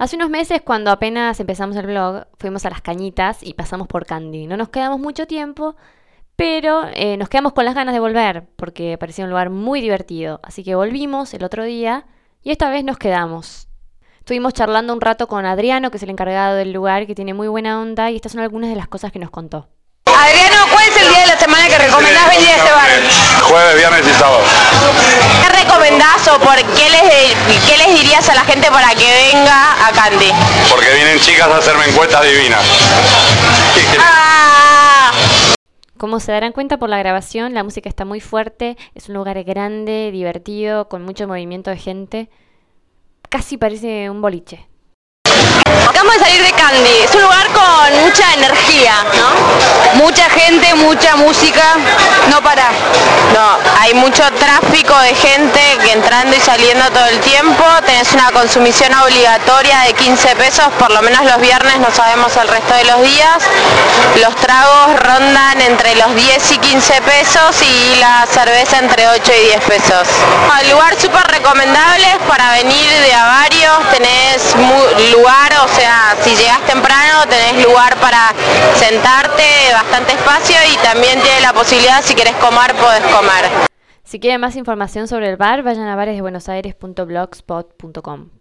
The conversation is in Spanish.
Hace unos meses, cuando apenas empezamos el blog, fuimos a las cañitas y pasamos por Candy. No nos quedamos mucho tiempo, pero eh, nos quedamos con las ganas de volver, porque parecía un lugar muy divertido. Así que volvimos el otro día y esta vez nos quedamos. Estuvimos charlando un rato con Adriano, que es el encargado del lugar, que tiene muy buena onda, y estas son algunas de las cosas que nos contó. Adriano, ¿cuál es el día de la semana que recomendás venir a este bar? Jueves, viernes y sábado. Qué les, qué les dirías a la gente para que venga a Candy? Porque vienen chicas a hacerme encuestas divinas. Ah, Como se darán cuenta por la grabación, la música está muy fuerte, es un lugar grande, divertido, con mucho movimiento de gente. Casi parece un boliche. acabamos de salir de Candy. Es un lugar con mucha energía, ¿no? Gente, mucha música. No para. No, hay mucho tráfico de gente que entrando y saliendo todo el tiempo. Tenés una consumición obligatoria de 15 pesos, por lo menos los viernes, no sabemos el resto de los días. Los tragos rondan entre los 10 y 15 pesos y la cerveza entre 8 y 10 pesos. El lugar súper recomendable para venir de a varios, tenés lugar, o sea, si llegas temprano tenés lugar para sentarte, bastante espacio y también tienes la posibilidad, si querés comer, podés comer. Si quieren más información sobre el bar, vayan a baresdebuenosaires.blogspot.com.